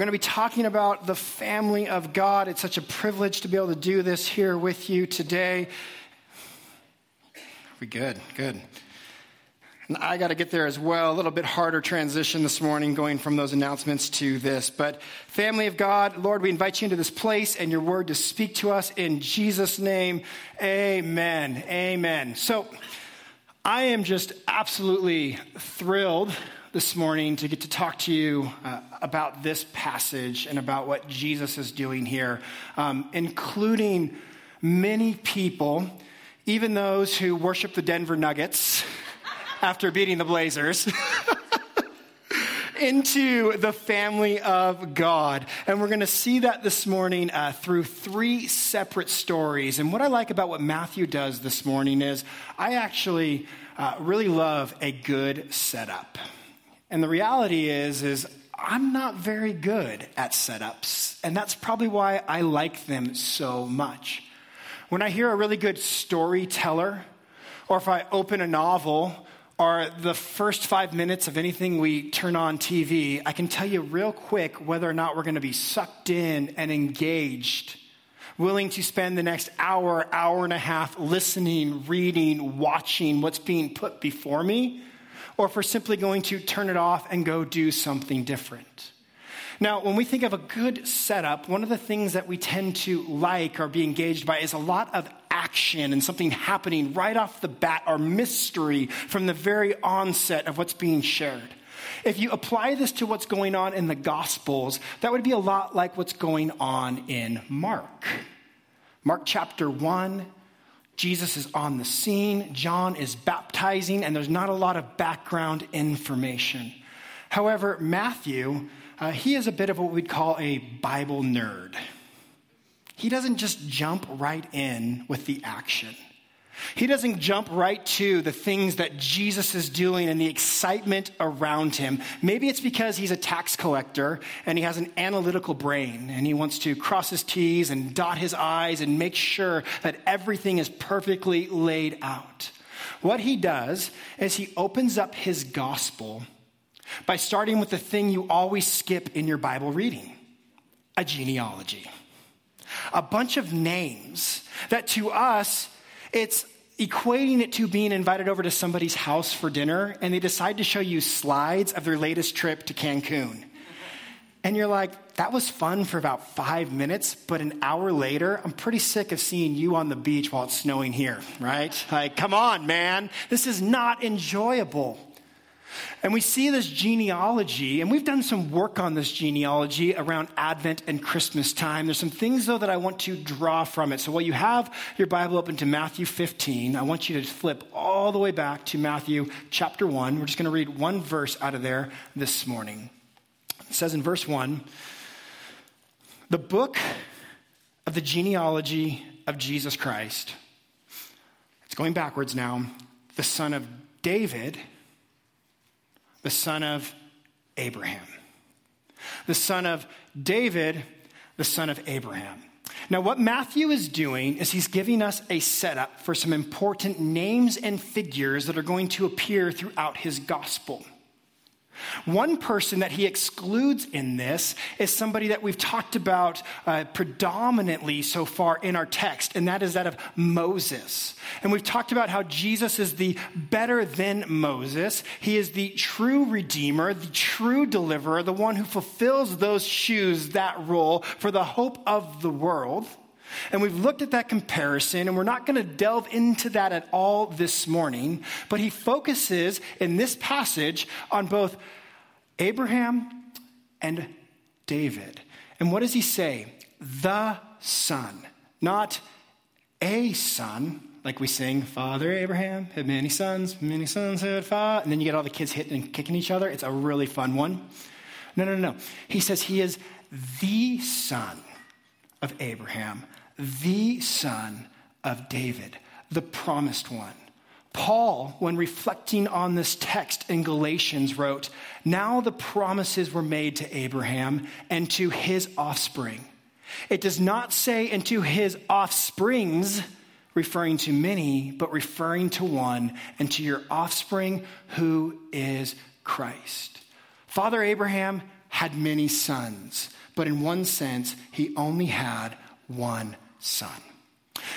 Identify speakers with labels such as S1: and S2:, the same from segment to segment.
S1: We're going to be talking about the family of God. It's such a privilege to be able to do this here with you today. We good, good. And I got to get there as well. A little bit harder transition this morning going from those announcements to this. But, family of God, Lord, we invite you into this place and your word to speak to us in Jesus' name. Amen. Amen. So, I am just absolutely thrilled this morning to get to talk to you uh, about this passage and about what Jesus is doing here, um, including many people, even those who worship the Denver Nuggets after beating the Blazers. into the family of God. And we're going to see that this morning uh, through three separate stories. And what I like about what Matthew does this morning is I actually uh, really love a good setup. And the reality is, is I'm not very good at setups. And that's probably why I like them so much. When I hear a really good storyteller, or if I open a novel, or the first five minutes of anything we turn on TV, I can tell you real quick whether or not we're going to be sucked in and engaged, willing to spend the next hour, hour and a half listening, reading, watching what's being put before me, or if we're simply going to turn it off and go do something different. Now, when we think of a good setup, one of the things that we tend to like or be engaged by is a lot of action and something happening right off the bat or mystery from the very onset of what's being shared. If you apply this to what's going on in the Gospels, that would be a lot like what's going on in Mark. Mark chapter 1, Jesus is on the scene, John is baptizing, and there's not a lot of background information. However, Matthew uh, he is a bit of what we'd call a Bible nerd. He doesn't just jump right in with the action. He doesn't jump right to the things that Jesus is doing and the excitement around him. Maybe it's because he's a tax collector and he has an analytical brain and he wants to cross his T's and dot his I's and make sure that everything is perfectly laid out. What he does is he opens up his gospel by starting with the thing you always skip in your Bible reading a genealogy. A bunch of names that to us, it's equating it to being invited over to somebody's house for dinner and they decide to show you slides of their latest trip to Cancun. And you're like, that was fun for about five minutes, but an hour later, I'm pretty sick of seeing you on the beach while it's snowing here, right? Like, come on, man. This is not enjoyable. And we see this genealogy, and we've done some work on this genealogy around Advent and Christmas time. There's some things, though, that I want to draw from it. So while you have your Bible open to Matthew 15, I want you to flip all the way back to Matthew chapter 1. We're just going to read one verse out of there this morning. It says in verse 1 The book of the genealogy of Jesus Christ. It's going backwards now. The son of David the son of Abraham. The son of David, the son of Abraham. Now, what Matthew is doing is he's giving us a setup for some important names and figures that are going to appear throughout his gospel. One person that he excludes in this is somebody that we've talked about uh, predominantly so far in our text, and that is that of Moses. And we've talked about how Jesus is the better than Moses. He is the true redeemer, the true deliverer, the one who fulfills those shoes, that role for the hope of the world. And we've looked at that comparison, and we're not going to delve into that at all this morning, but he focuses in this passage on both Abraham and David. And what does he say? The son, not a son, like we sing, Father Abraham had many sons, many sons had father, and then you get all the kids hitting and kicking each other. It's a really fun one. No, no, no. He says he is the son of Abraham, the son of David, the promised one. Paul, when reflecting on this text in Galatians, wrote, Now the promises were made to Abraham and to his offspring. It does not say, and to his offsprings, referring to many, but referring to one, and to your offspring, who is Christ. Father Abraham had many sons, but in one sense, he only had one son.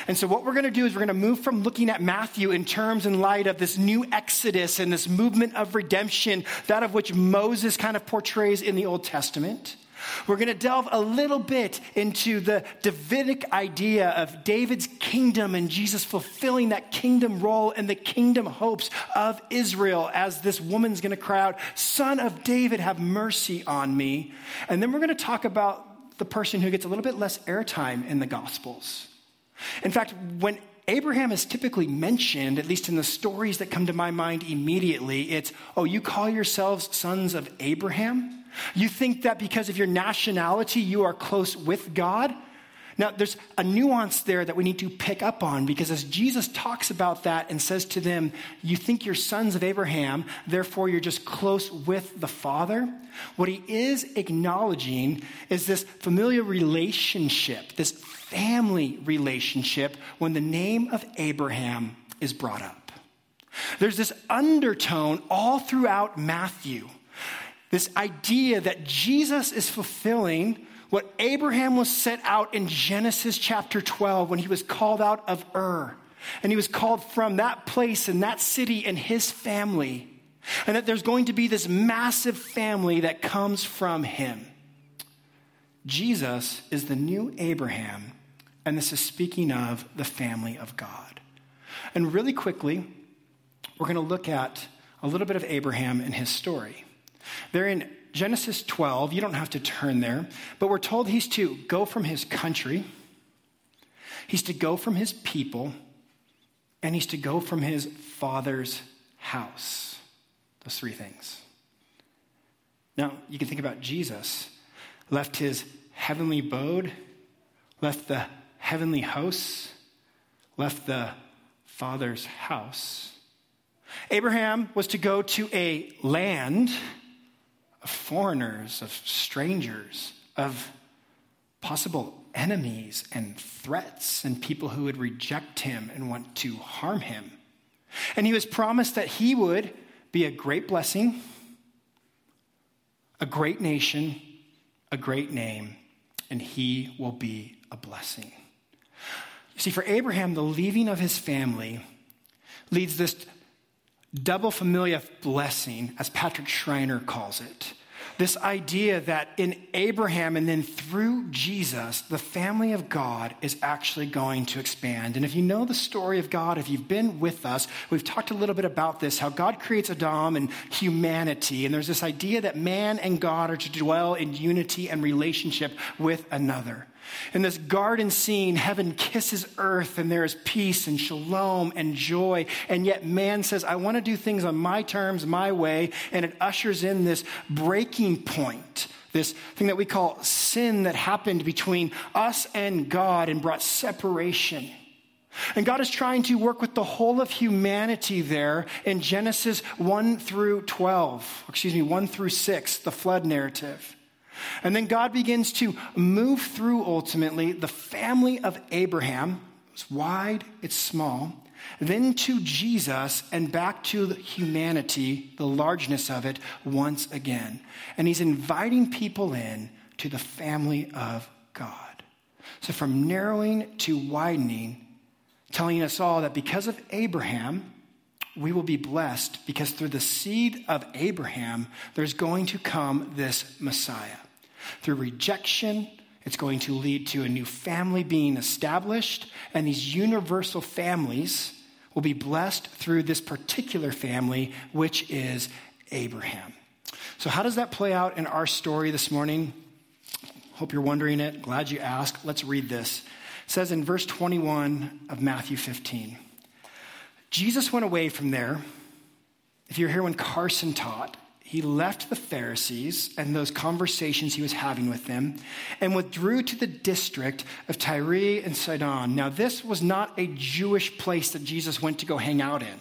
S1: And so, what we're going to do is we're going to move from looking at Matthew in terms and light of this new exodus and this movement of redemption, that of which Moses kind of portrays in the Old Testament. We're going to delve a little bit into the Davidic idea of David's kingdom and Jesus fulfilling that kingdom role and the kingdom hopes of Israel as this woman's going to cry out, Son of David, have mercy on me. And then we're going to talk about the person who gets a little bit less airtime in the Gospels. In fact, when Abraham is typically mentioned, at least in the stories that come to my mind immediately, it's, oh, you call yourselves sons of Abraham? You think that because of your nationality, you are close with God? Now, there's a nuance there that we need to pick up on because as Jesus talks about that and says to them, You think you're sons of Abraham, therefore you're just close with the Father, what he is acknowledging is this familiar relationship, this family relationship when the name of Abraham is brought up. There's this undertone all throughout Matthew, this idea that Jesus is fulfilling what Abraham was set out in Genesis chapter 12 when he was called out of Ur. And he was called from that place and that city and his family. And that there's going to be this massive family that comes from him. Jesus is the new Abraham and this is speaking of the family of God. And really quickly, we're going to look at a little bit of Abraham and his story. There in Genesis 12, you don't have to turn there, but we're told he's to go from his country, he's to go from his people, and he's to go from his father's house. Those three things. Now, you can think about Jesus left his heavenly abode, left the heavenly hosts, left the Father's house. Abraham was to go to a land of foreigners, of strangers, of possible enemies and threats and people who would reject him and want to harm him. And he was promised that he would be a great blessing, a great nation, a great name, and he will be a blessing. You see, for Abraham, the leaving of his family leads this double familia blessing, as Patrick Schreiner calls it. This idea that in Abraham and then through Jesus, the family of God is actually going to expand. And if you know the story of God, if you've been with us, we've talked a little bit about this how God creates Adam and humanity. And there's this idea that man and God are to dwell in unity and relationship with another. In this garden scene, heaven kisses earth and there is peace and shalom and joy. And yet man says, I want to do things on my terms, my way. And it ushers in this breaking point, this thing that we call sin that happened between us and God and brought separation. And God is trying to work with the whole of humanity there in Genesis 1 through 12, excuse me, 1 through 6, the flood narrative. And then God begins to move through ultimately the family of Abraham. It's wide, it's small. Then to Jesus and back to humanity, the largeness of it, once again. And he's inviting people in to the family of God. So from narrowing to widening, telling us all that because of Abraham, we will be blessed because through the seed of Abraham, there's going to come this Messiah. Through rejection, it's going to lead to a new family being established, and these universal families will be blessed through this particular family, which is Abraham. So, how does that play out in our story this morning? Hope you're wondering it. Glad you asked. Let's read this. It says in verse 21 of Matthew 15 Jesus went away from there. If you're here when Carson taught, he left the Pharisees and those conversations he was having with them and withdrew to the district of Tyre and Sidon. Now, this was not a Jewish place that Jesus went to go hang out in.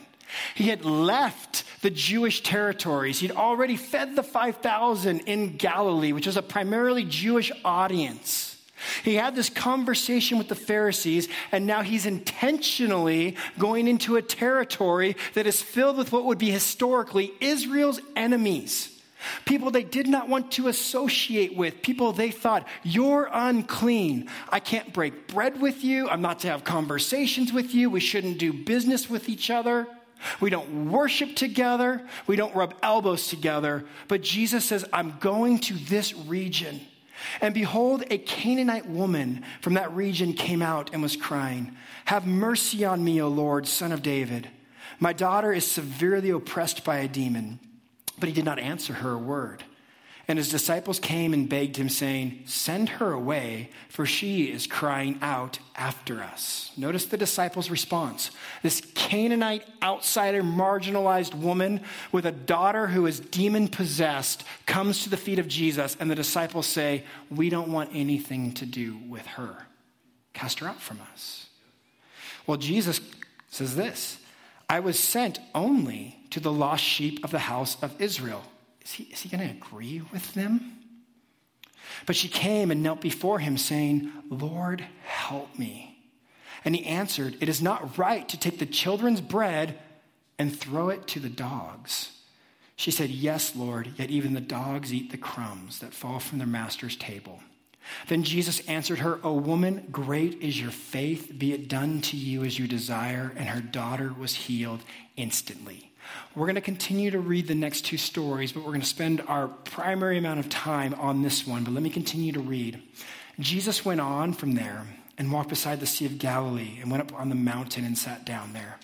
S1: He had left the Jewish territories. He'd already fed the 5,000 in Galilee, which was a primarily Jewish audience. He had this conversation with the Pharisees, and now he's intentionally going into a territory that is filled with what would be historically Israel's enemies. people they did not want to associate with, people they thought, you're unclean. I can't break bread with you. I'm not to have conversations with you. We shouldn't do business with each other. We don't worship together. We don't rub elbows together. But Jesus says, I'm going to this region. And behold, a Canaanite woman from that region came out and was crying, Have mercy on me, O Lord, son of David. My daughter is severely oppressed by a demon. But he did not answer her a word. And his disciples came and begged him, saying, Send her away, for she is crying out after us. Notice the disciples' response. This Canaanite, outsider, marginalized woman with a daughter who is demon possessed comes to the feet of Jesus, and the disciples say, We don't want anything to do with her. Cast her out from us. Well, Jesus says this I was sent only to the lost sheep of the house of Israel. Is he, is he going to agree with them? But she came and knelt before him, saying, Lord, help me. And he answered, It is not right to take the children's bread and throw it to the dogs. She said, Yes, Lord, yet even the dogs eat the crumbs that fall from their master's table. Then Jesus answered her, O woman, great is your faith. Be it done to you as you desire. And her daughter was healed instantly. We're going to continue to read the next two stories, but we're going to spend our primary amount of time on this one. But let me continue to read. Jesus went on from there and walked beside the Sea of Galilee and went up on the mountain and sat down there.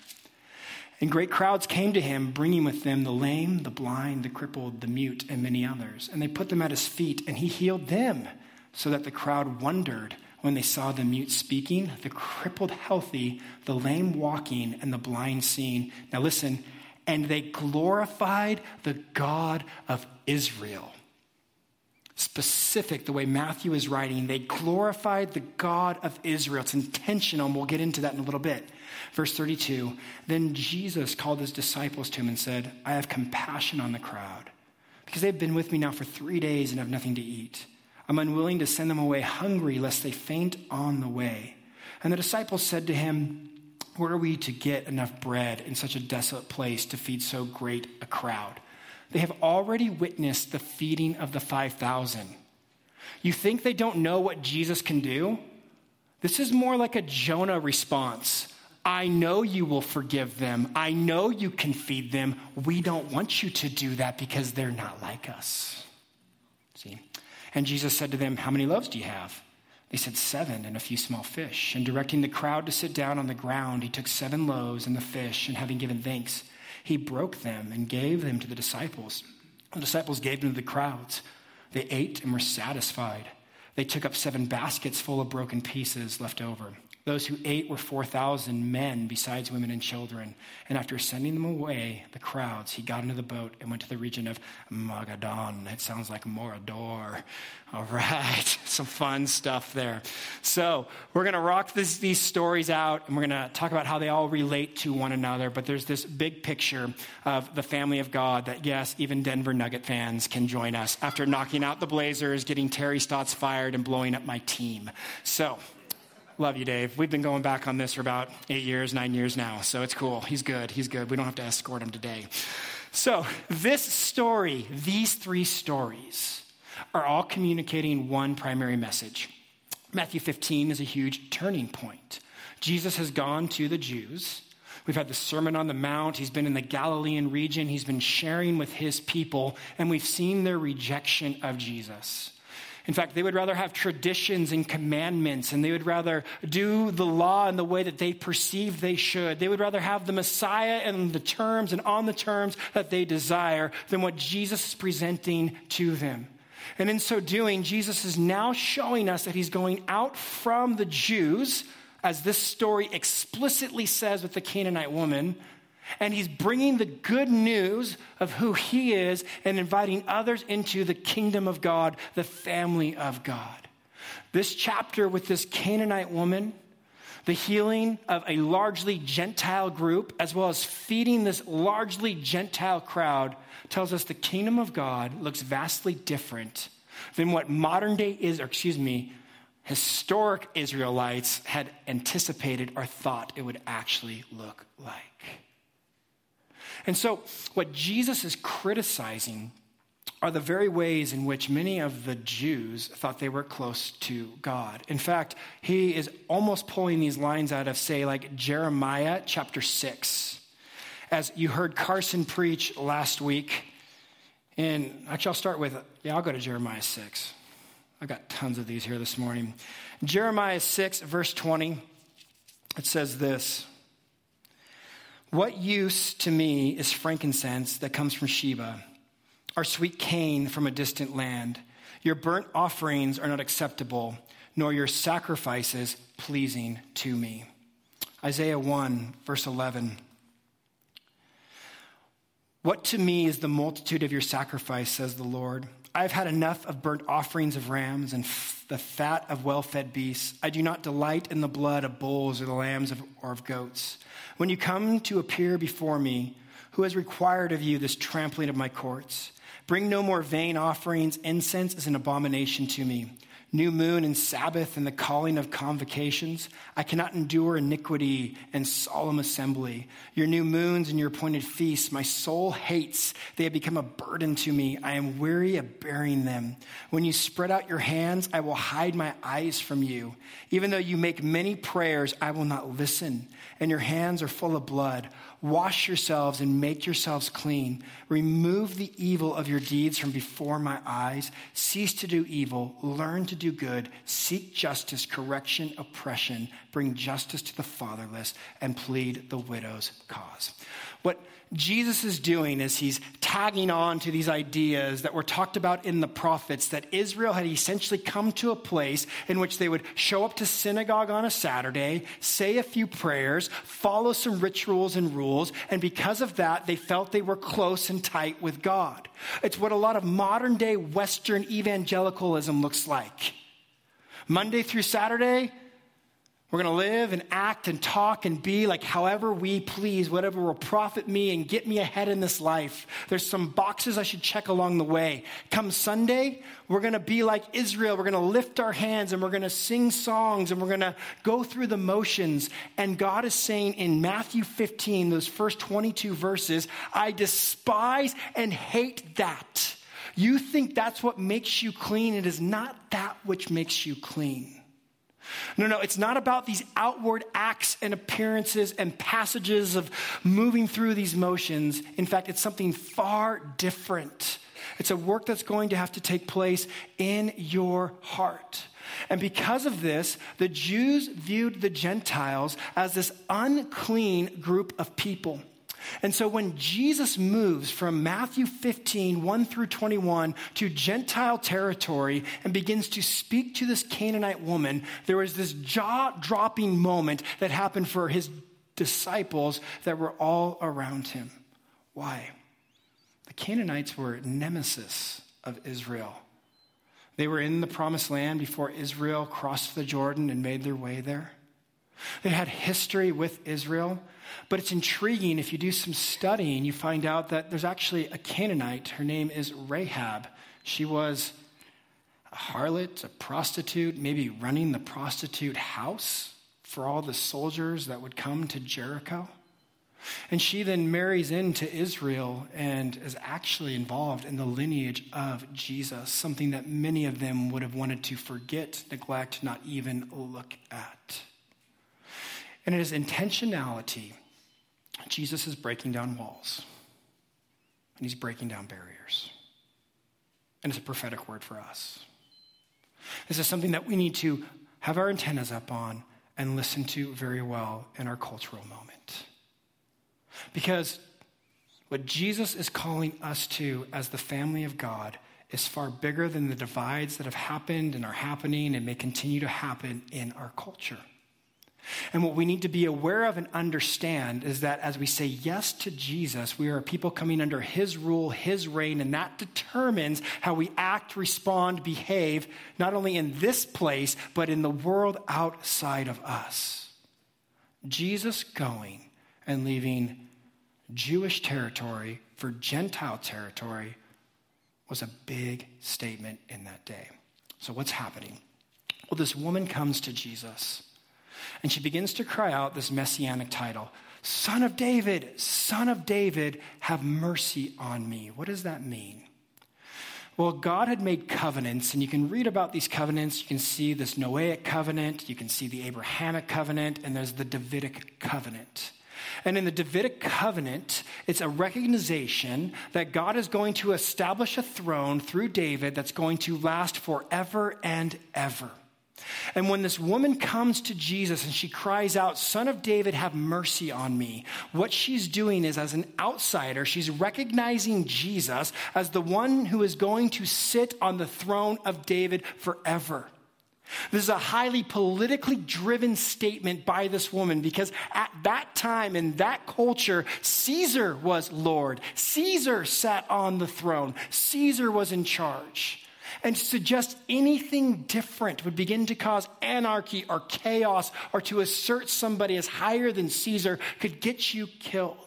S1: And great crowds came to him, bringing with them the lame, the blind, the crippled, the mute, and many others. And they put them at his feet, and he healed them so that the crowd wondered when they saw the mute speaking, the crippled healthy, the lame walking, and the blind seeing. Now listen, and they glorified the God of Israel. Specific, the way Matthew is writing, they glorified the God of Israel. It's intentional, and we'll get into that in a little bit. Verse 32 Then Jesus called his disciples to him and said, I have compassion on the crowd, because they've been with me now for three days and have nothing to eat. I'm unwilling to send them away hungry, lest they faint on the way. And the disciples said to him, Where are we to get enough bread in such a desolate place to feed so great a crowd? They have already witnessed the feeding of the 5,000. You think they don't know what Jesus can do? This is more like a Jonah response. I know you will forgive them. I know you can feed them. We don't want you to do that because they're not like us. See? And Jesus said to them, How many loaves do you have? They said, Seven and a few small fish. And directing the crowd to sit down on the ground, he took seven loaves and the fish, and having given thanks, he broke them and gave them to the disciples. The disciples gave them to the crowds. They ate and were satisfied. They took up seven baskets full of broken pieces left over. Those who ate were 4,000 men, besides women and children. And after sending them away, the crowds, he got into the boat and went to the region of Magadan. It sounds like Mordor. All right, some fun stuff there. So, we're going to rock this, these stories out and we're going to talk about how they all relate to one another. But there's this big picture of the family of God that, yes, even Denver Nugget fans can join us after knocking out the Blazers, getting Terry Stotts fired, and blowing up my team. So, Love you, Dave. We've been going back on this for about eight years, nine years now, so it's cool. He's good. He's good. We don't have to escort him today. So, this story, these three stories, are all communicating one primary message. Matthew 15 is a huge turning point. Jesus has gone to the Jews. We've had the Sermon on the Mount. He's been in the Galilean region. He's been sharing with his people, and we've seen their rejection of Jesus. In fact, they would rather have traditions and commandments, and they would rather do the law in the way that they perceive they should. They would rather have the Messiah and the terms and on the terms that they desire than what Jesus is presenting to them. And in so doing, Jesus is now showing us that he's going out from the Jews, as this story explicitly says with the Canaanite woman, and he's bringing the good news of who he is and inviting others into the kingdom of God, the family of God. This chapter with this Canaanite woman, the healing of a largely Gentile group, as well as feeding this largely Gentile crowd, tells us the kingdom of God looks vastly different than what modern day is, or excuse me, historic Israelites had anticipated or thought it would actually look like. And so, what Jesus is criticizing are the very ways in which many of the Jews thought they were close to God. In fact, he is almost pulling these lines out of, say, like Jeremiah chapter 6. As you heard Carson preach last week, and actually, I'll start with, yeah, I'll go to Jeremiah 6. I've got tons of these here this morning. Jeremiah 6, verse 20, it says this What use to me is frankincense that comes from Sheba? or sweet cane from a distant land. Your burnt offerings are not acceptable, nor your sacrifices pleasing to me. Isaiah 1, verse 11. What to me is the multitude of your sacrifice, says the Lord? I've had enough of burnt offerings of rams and f- the fat of well fed beasts. I do not delight in the blood of bulls or the lambs of, or of goats. When you come to appear before me, who has required of you this trampling of my courts? Bring no more vain offerings. Incense is an abomination to me. New moon and Sabbath and the calling of convocations. I cannot endure iniquity and solemn assembly. Your new moons and your appointed feasts, my soul hates. They have become a burden to me. I am weary of bearing them. When you spread out your hands, I will hide my eyes from you. Even though you make many prayers, I will not listen. And your hands are full of blood. Wash yourselves and make yourselves clean. Remove the evil of your deeds from before my eyes. Cease to do evil. Learn to do good. Seek justice, correction, oppression. Bring justice to the fatherless and plead the widow's cause. What Jesus is doing is he's tagging on to these ideas that were talked about in the prophets that Israel had essentially come to a place in which they would show up to synagogue on a Saturday, say a few prayers, follow some rituals and rules, and because of that, they felt they were close and tight with God. It's what a lot of modern day Western evangelicalism looks like. Monday through Saturday, we're going to live and act and talk and be like however we please, whatever will profit me and get me ahead in this life. There's some boxes I should check along the way. Come Sunday, we're going to be like Israel. We're going to lift our hands and we're going to sing songs and we're going to go through the motions. And God is saying in Matthew 15, those first 22 verses, I despise and hate that. You think that's what makes you clean. It is not that which makes you clean. No, no, it's not about these outward acts and appearances and passages of moving through these motions. In fact, it's something far different. It's a work that's going to have to take place in your heart. And because of this, the Jews viewed the Gentiles as this unclean group of people. And so when Jesus moves from Matthew 15, 1 through 21 to Gentile territory and begins to speak to this Canaanite woman, there was this jaw dropping moment that happened for his disciples that were all around him. Why? The Canaanites were nemesis of Israel. They were in the promised land before Israel crossed the Jordan and made their way there. They had history with Israel. But it's intriguing if you do some studying, you find out that there's actually a Canaanite. Her name is Rahab. She was a harlot, a prostitute, maybe running the prostitute house for all the soldiers that would come to Jericho. And she then marries into Israel and is actually involved in the lineage of Jesus, something that many of them would have wanted to forget, neglect, not even look at. And it is intentionality. Jesus is breaking down walls, and he's breaking down barriers. And it's a prophetic word for us. This is something that we need to have our antennas up on and listen to very well in our cultural moment. Because what Jesus is calling us to as the family of God is far bigger than the divides that have happened and are happening and may continue to happen in our culture. And what we need to be aware of and understand is that as we say yes to Jesus, we are people coming under his rule, his reign, and that determines how we act, respond, behave, not only in this place, but in the world outside of us. Jesus going and leaving Jewish territory for Gentile territory was a big statement in that day. So, what's happening? Well, this woman comes to Jesus and she begins to cry out this messianic title Son of David, Son of David, have mercy on me. What does that mean? Well, God had made covenants, and you can read about these covenants. You can see this Noahic covenant, you can see the Abrahamic covenant, and there's the Davidic covenant. And in the Davidic covenant, it's a recognition that God is going to establish a throne through David that's going to last forever and ever. And when this woman comes to Jesus and she cries out, Son of David, have mercy on me, what she's doing is, as an outsider, she's recognizing Jesus as the one who is going to sit on the throne of David forever. This is a highly politically driven statement by this woman because at that time in that culture, Caesar was Lord. Caesar sat on the throne. Caesar was in charge and to suggest anything different would begin to cause anarchy or chaos or to assert somebody as higher than Caesar could get you killed.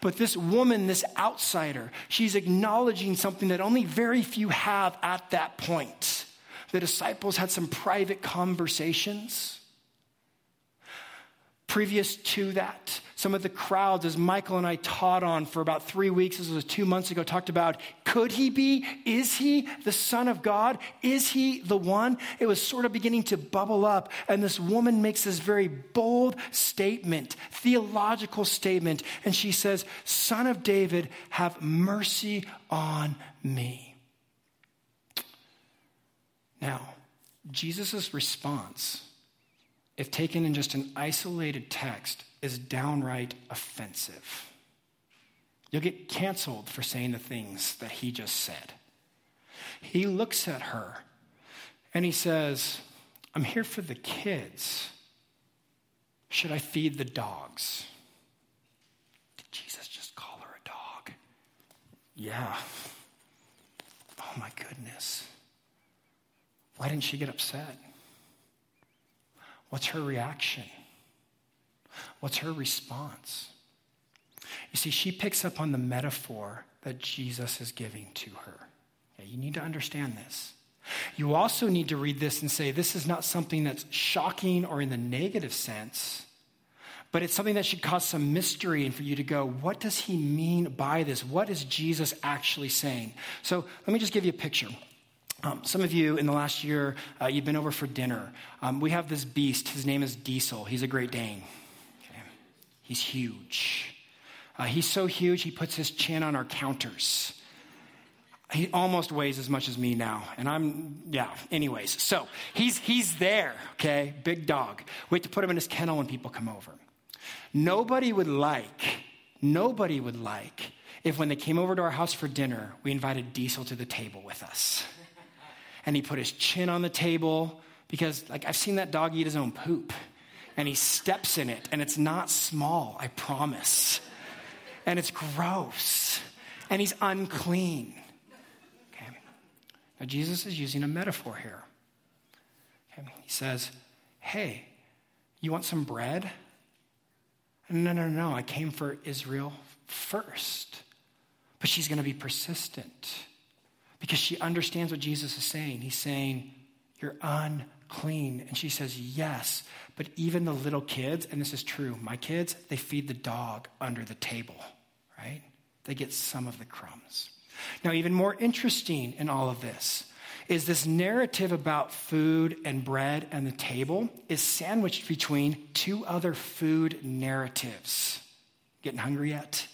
S1: But this woman, this outsider, she's acknowledging something that only very few have at that point. The disciples had some private conversations. Previous to that, some of the crowds, as Michael and I taught on for about three weeks, this was two months ago, talked about could he be? Is he the Son of God? Is he the one? It was sort of beginning to bubble up. And this woman makes this very bold statement, theological statement. And she says, Son of David, have mercy on me. Now, Jesus' response, if taken in just an isolated text, is downright offensive. You'll get canceled for saying the things that he just said. He looks at her and he says, I'm here for the kids. Should I feed the dogs? Did Jesus just call her a dog? Yeah. Oh my goodness. Why didn't she get upset? What's her reaction? What's her response? You see, she picks up on the metaphor that Jesus is giving to her. Yeah, you need to understand this. You also need to read this and say, this is not something that's shocking or in the negative sense, but it's something that should cause some mystery and for you to go, what does he mean by this? What is Jesus actually saying? So let me just give you a picture. Um, some of you in the last year, uh, you've been over for dinner. Um, we have this beast. His name is Diesel. He's a Great Dane. He's huge. Uh, he's so huge, he puts his chin on our counters. He almost weighs as much as me now. And I'm, yeah, anyways. So he's, he's there, okay? Big dog. We have to put him in his kennel when people come over. Nobody would like, nobody would like if when they came over to our house for dinner, we invited Diesel to the table with us. And he put his chin on the table because, like, I've seen that dog eat his own poop and he steps in it, and it's not small, I promise. And it's gross, and he's unclean. Okay. Now, Jesus is using a metaphor here. Okay. He says, Hey, you want some bread? No, no, no, no, I came for Israel first. But she's going to be persistent because she understands what Jesus is saying. He's saying, You're unclean. And she says, Yes, but even the little kids, and this is true, my kids, they feed the dog under the table, right? They get some of the crumbs. Now, even more interesting in all of this is this narrative about food and bread and the table is sandwiched between two other food narratives. Getting hungry yet?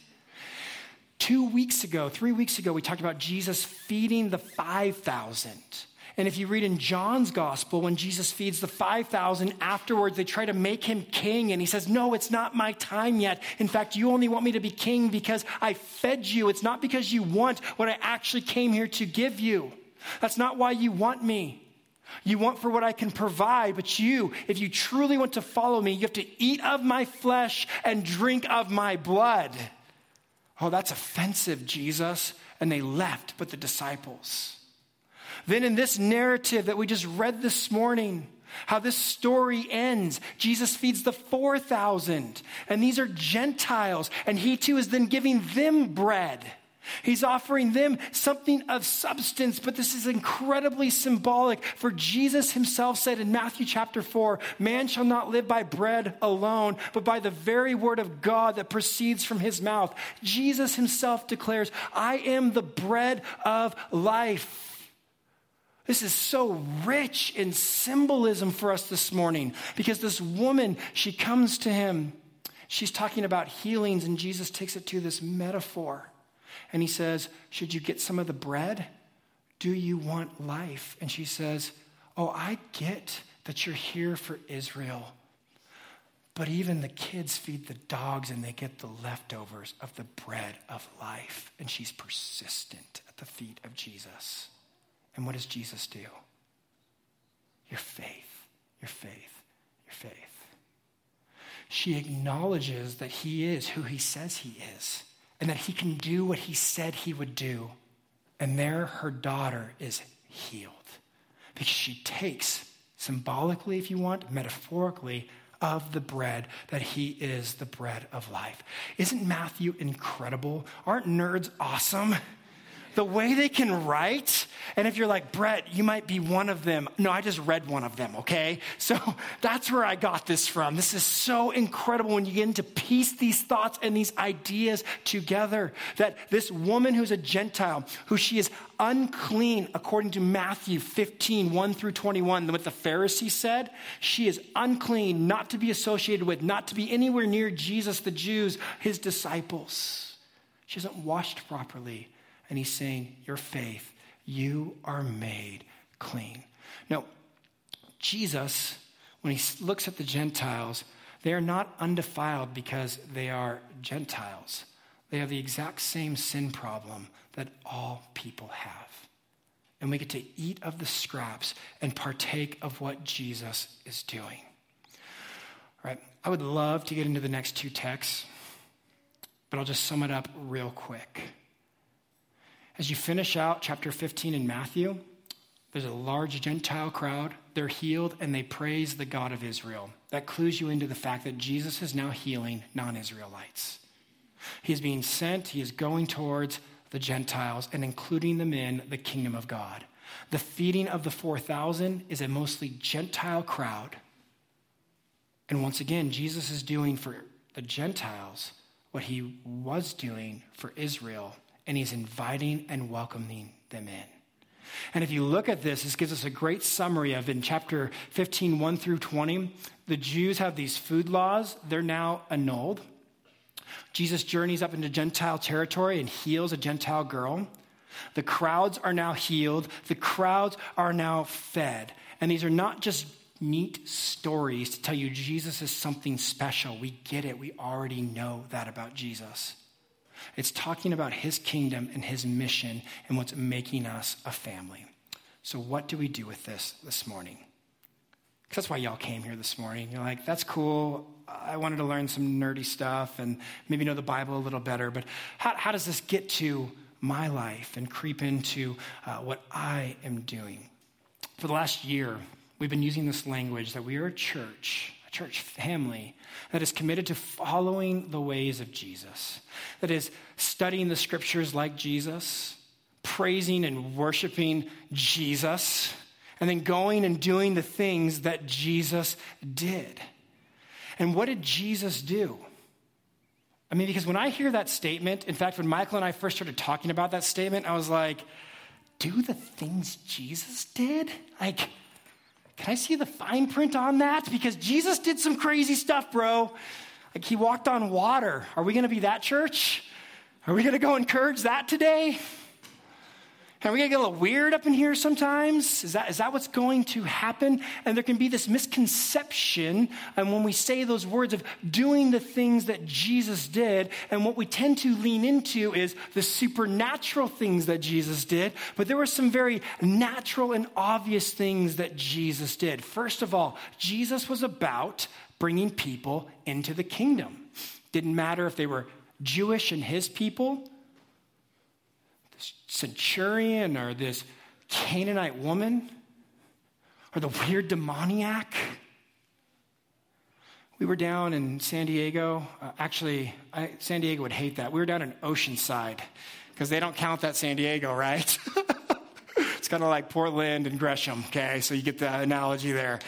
S1: Two weeks ago, three weeks ago, we talked about Jesus feeding the 5,000. And if you read in John's gospel, when Jesus feeds the 5,000, afterwards they try to make him king. And he says, No, it's not my time yet. In fact, you only want me to be king because I fed you. It's not because you want what I actually came here to give you. That's not why you want me. You want for what I can provide, but you, if you truly want to follow me, you have to eat of my flesh and drink of my blood. Oh, that's offensive, Jesus. And they left, but the disciples. Then, in this narrative that we just read this morning, how this story ends. Jesus feeds the 4,000, and these are Gentiles, and he too is then giving them bread. He's offering them something of substance, but this is incredibly symbolic. For Jesus himself said in Matthew chapter 4 Man shall not live by bread alone, but by the very word of God that proceeds from his mouth. Jesus himself declares, I am the bread of life. This is so rich in symbolism for us this morning because this woman, she comes to him. She's talking about healings, and Jesus takes it to this metaphor. And he says, Should you get some of the bread? Do you want life? And she says, Oh, I get that you're here for Israel. But even the kids feed the dogs and they get the leftovers of the bread of life. And she's persistent at the feet of Jesus. And what does Jesus do? Your faith, your faith, your faith. She acknowledges that he is who he says he is and that he can do what he said he would do. And there, her daughter is healed because she takes, symbolically, if you want, metaphorically, of the bread that he is the bread of life. Isn't Matthew incredible? Aren't nerds awesome? The way they can write. And if you're like, Brett, you might be one of them. No, I just read one of them, okay? So that's where I got this from. This is so incredible when you get into piece these thoughts and these ideas together. That this woman who's a Gentile, who she is unclean, according to Matthew 15, 1 through 21, what the Pharisees said, she is unclean, not to be associated with, not to be anywhere near Jesus, the Jews, his disciples. She hasn't washed properly and he's saying, Your faith, you are made clean. Now, Jesus, when he looks at the Gentiles, they are not undefiled because they are Gentiles. They have the exact same sin problem that all people have. And we get to eat of the scraps and partake of what Jesus is doing. All right, I would love to get into the next two texts, but I'll just sum it up real quick. As you finish out chapter 15 in Matthew, there's a large Gentile crowd. They're healed and they praise the God of Israel. That clues you into the fact that Jesus is now healing non Israelites. He is being sent, he is going towards the Gentiles and including them in the kingdom of God. The feeding of the 4,000 is a mostly Gentile crowd. And once again, Jesus is doing for the Gentiles what he was doing for Israel and he's inviting and welcoming them in. And if you look at this, this gives us a great summary of in chapter 15, 1 through 20, the Jews have these food laws, they're now annulled. Jesus journeys up into Gentile territory and heals a Gentile girl. The crowds are now healed, the crowds are now fed. And these are not just neat stories to tell you Jesus is something special. We get it, we already know that about Jesus. It's talking about his kingdom and his mission and what's making us a family. So, what do we do with this this morning? That's why y'all came here this morning. You're like, that's cool. I wanted to learn some nerdy stuff and maybe know the Bible a little better, but how, how does this get to my life and creep into uh, what I am doing? For the last year, we've been using this language that we are a church church family that is committed to following the ways of Jesus, that is studying the scriptures like Jesus, praising and worshiping Jesus, and then going and doing the things that Jesus did. And what did Jesus do? I mean, because when I hear that statement, in fact, when Michael and I first started talking about that statement, I was like, do the things Jesus did? Like, can I see the fine print on that? Because Jesus did some crazy stuff, bro. Like he walked on water. Are we going to be that church? Are we going to go encourage that today? Are we going to get a little weird up in here sometimes? Is that, is that what's going to happen? And there can be this misconception and when we say those words of doing the things that Jesus did. And what we tend to lean into is the supernatural things that Jesus did. But there were some very natural and obvious things that Jesus did. First of all, Jesus was about bringing people into the kingdom. Didn't matter if they were Jewish and his people centurion or this Canaanite woman or the weird demoniac. We were down in San Diego. Uh, actually, I, San Diego would hate that. We were down in Oceanside. because they don't count that San Diego, right? it's kind of like Portland and Gresham, okay? So you get the analogy there.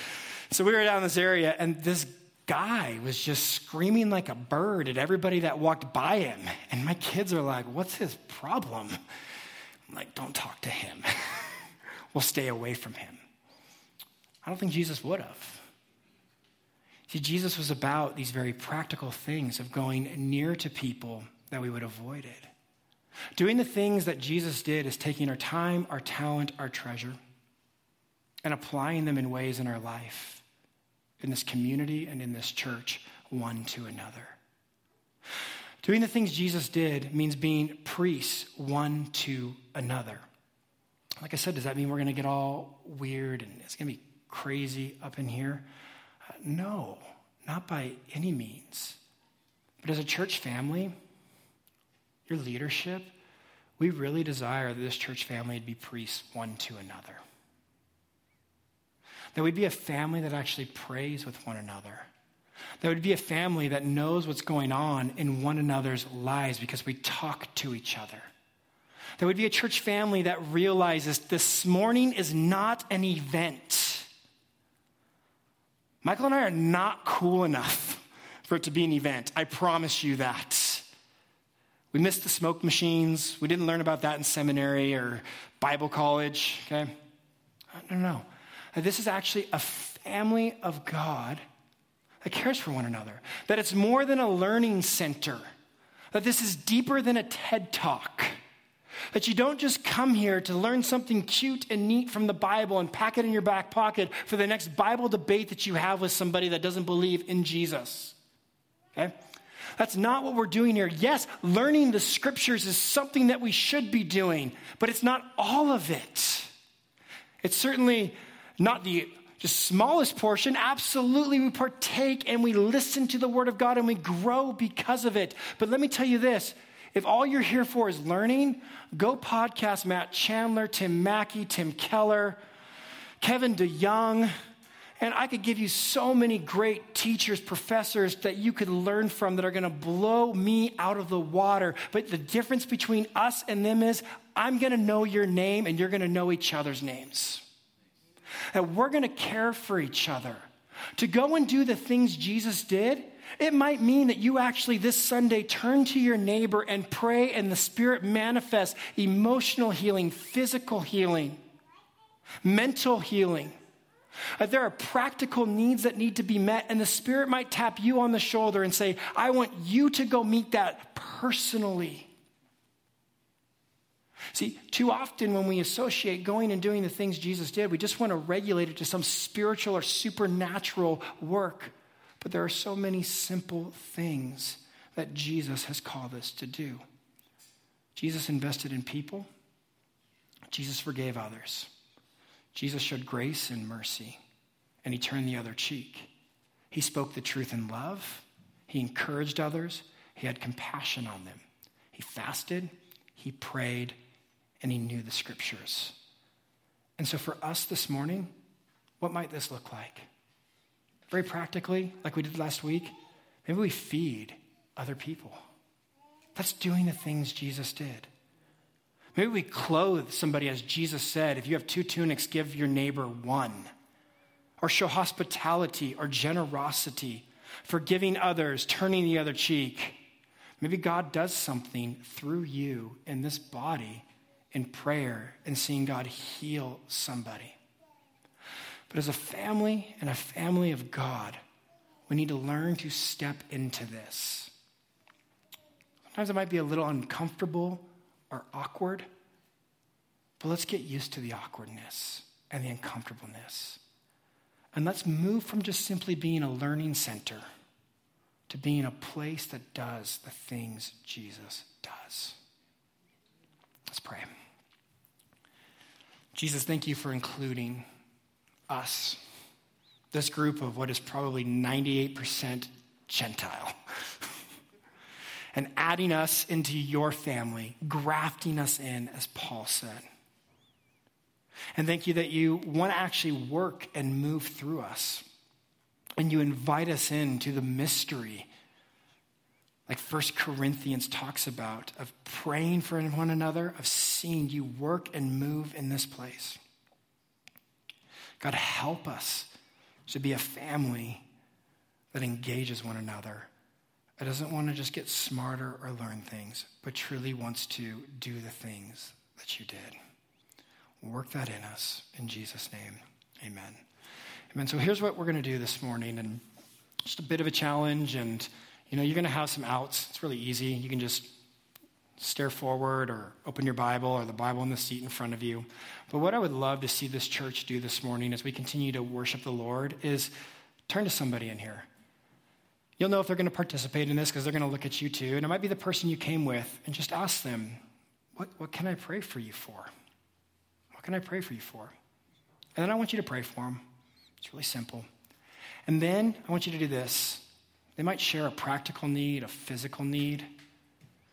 S1: So we were down in this area, and this guy was just screaming like a bird at everybody that walked by him. And my kids are like, What's his problem? Like, Don't talk to him. we'll stay away from him. I don't think Jesus would have. See, Jesus was about these very practical things of going near to people that we would have avoided. Doing the things that Jesus did is taking our time, our talent, our treasure, and applying them in ways in our life, in this community and in this church, one to another. Doing the things Jesus did means being priests one to another. Like I said, does that mean we're going to get all weird and it's going to be crazy up in here? Uh, no, not by any means. But as a church family, your leadership, we really desire that this church family would be priests one to another. That we'd be a family that actually prays with one another. That would be a family that knows what's going on in one another's lives because we talk to each other. That would be a church family that realizes this morning is not an event. Michael and I are not cool enough for it to be an event. I promise you that. We missed the smoke machines. We didn't learn about that in seminary or Bible college, okay? No, no. This is actually a family of God that cares for one another, that it's more than a learning center, that this is deeper than a TED talk. That you don't just come here to learn something cute and neat from the Bible and pack it in your back pocket for the next Bible debate that you have with somebody that doesn't believe in Jesus. Okay? That's not what we're doing here. Yes, learning the scriptures is something that we should be doing, but it's not all of it. It's certainly not the just smallest portion. Absolutely, we partake and we listen to the word of God and we grow because of it. But let me tell you this if all you're here for is learning, go podcast Matt Chandler, Tim Mackie, Tim Keller, Kevin DeYoung. And I could give you so many great teachers, professors that you could learn from that are going to blow me out of the water. But the difference between us and them is I'm going to know your name and you're going to know each other's names. And we're going to care for each other. To go and do the things Jesus did, it might mean that you actually this Sunday turn to your neighbor and pray, and the Spirit manifests emotional healing, physical healing, mental healing. Uh, there are practical needs that need to be met, and the Spirit might tap you on the shoulder and say, I want you to go meet that personally. See, too often when we associate going and doing the things Jesus did, we just want to regulate it to some spiritual or supernatural work. But there are so many simple things that Jesus has called us to do. Jesus invested in people, Jesus forgave others. Jesus showed grace and mercy, and he turned the other cheek. He spoke the truth in love, he encouraged others, he had compassion on them. He fasted, he prayed, and he knew the scriptures. And so, for us this morning, what might this look like? Very practically, like we did last week, maybe we feed other people. That's doing the things Jesus did. Maybe we clothe somebody as Jesus said if you have two tunics, give your neighbor one. Or show hospitality or generosity, forgiving others, turning the other cheek. Maybe God does something through you in this body in prayer and seeing God heal somebody. But as a family and a family of God, we need to learn to step into this. Sometimes it might be a little uncomfortable or awkward, but let's get used to the awkwardness and the uncomfortableness. And let's move from just simply being a learning center to being a place that does the things Jesus does. Let's pray. Jesus, thank you for including us, this group of what is probably 98% Gentile, and adding us into your family, grafting us in, as Paul said. And thank you that you want to actually work and move through us. And you invite us into the mystery like First Corinthians talks about, of praying for one another, of seeing you work and move in this place. God, help us to be a family that engages one another. It doesn't want to just get smarter or learn things, but truly wants to do the things that you did. Work that in us. In Jesus' name, amen. Amen. So here's what we're going to do this morning, and just a bit of a challenge. And, you know, you're going to have some outs. It's really easy. You can just stare forward or open your Bible or the Bible in the seat in front of you. But what I would love to see this church do this morning as we continue to worship the Lord is turn to somebody in here. You'll know if they're going to participate in this because they're going to look at you too. And it might be the person you came with and just ask them, what, what can I pray for you for? What can I pray for you for? And then I want you to pray for them. It's really simple. And then I want you to do this. They might share a practical need, a physical need.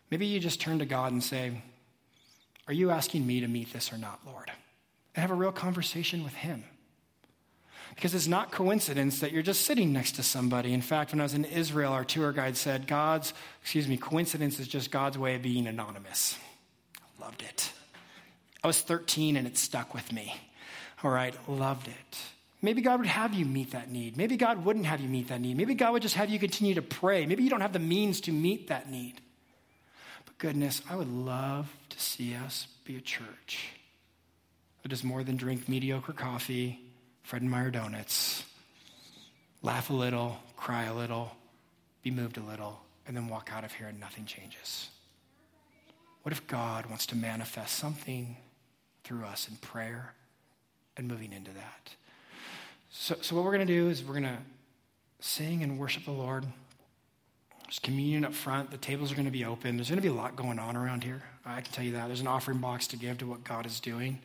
S1: Maybe you just turn to God and say, Are you asking me to meet this or not, Lord? And have a real conversation with Him. Because it's not coincidence that you're just sitting next to somebody. In fact, when I was in Israel, our tour guide said, God's, excuse me, coincidence is just God's way of being anonymous. I loved it. I was 13 and it stuck with me. All right, loved it. Maybe God would have you meet that need. Maybe God wouldn't have you meet that need. Maybe God would just have you continue to pray. Maybe you don't have the means to meet that need. But goodness, I would love to see us be a church that does more than drink mediocre coffee, Fred and Meyer donuts, laugh a little, cry a little, be moved a little, and then walk out of here and nothing changes. What if God wants to manifest something through us in prayer and moving into that? So, so what we're going to do is we're going to sing and worship the Lord. There's communion up front. The tables are going to be open. There's going to be a lot going on around here. I can tell you that. There's an offering box to give to what God is doing.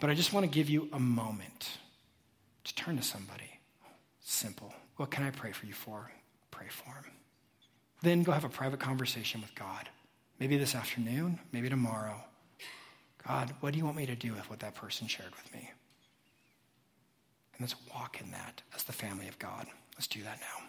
S1: But I just want to give you a moment to turn to somebody. Simple. What can I pray for you for? Pray for him. Then go have a private conversation with God. Maybe this afternoon, maybe tomorrow. God, what do you want me to do with what that person shared with me? And let's walk in that as the family of God. Let's do that now.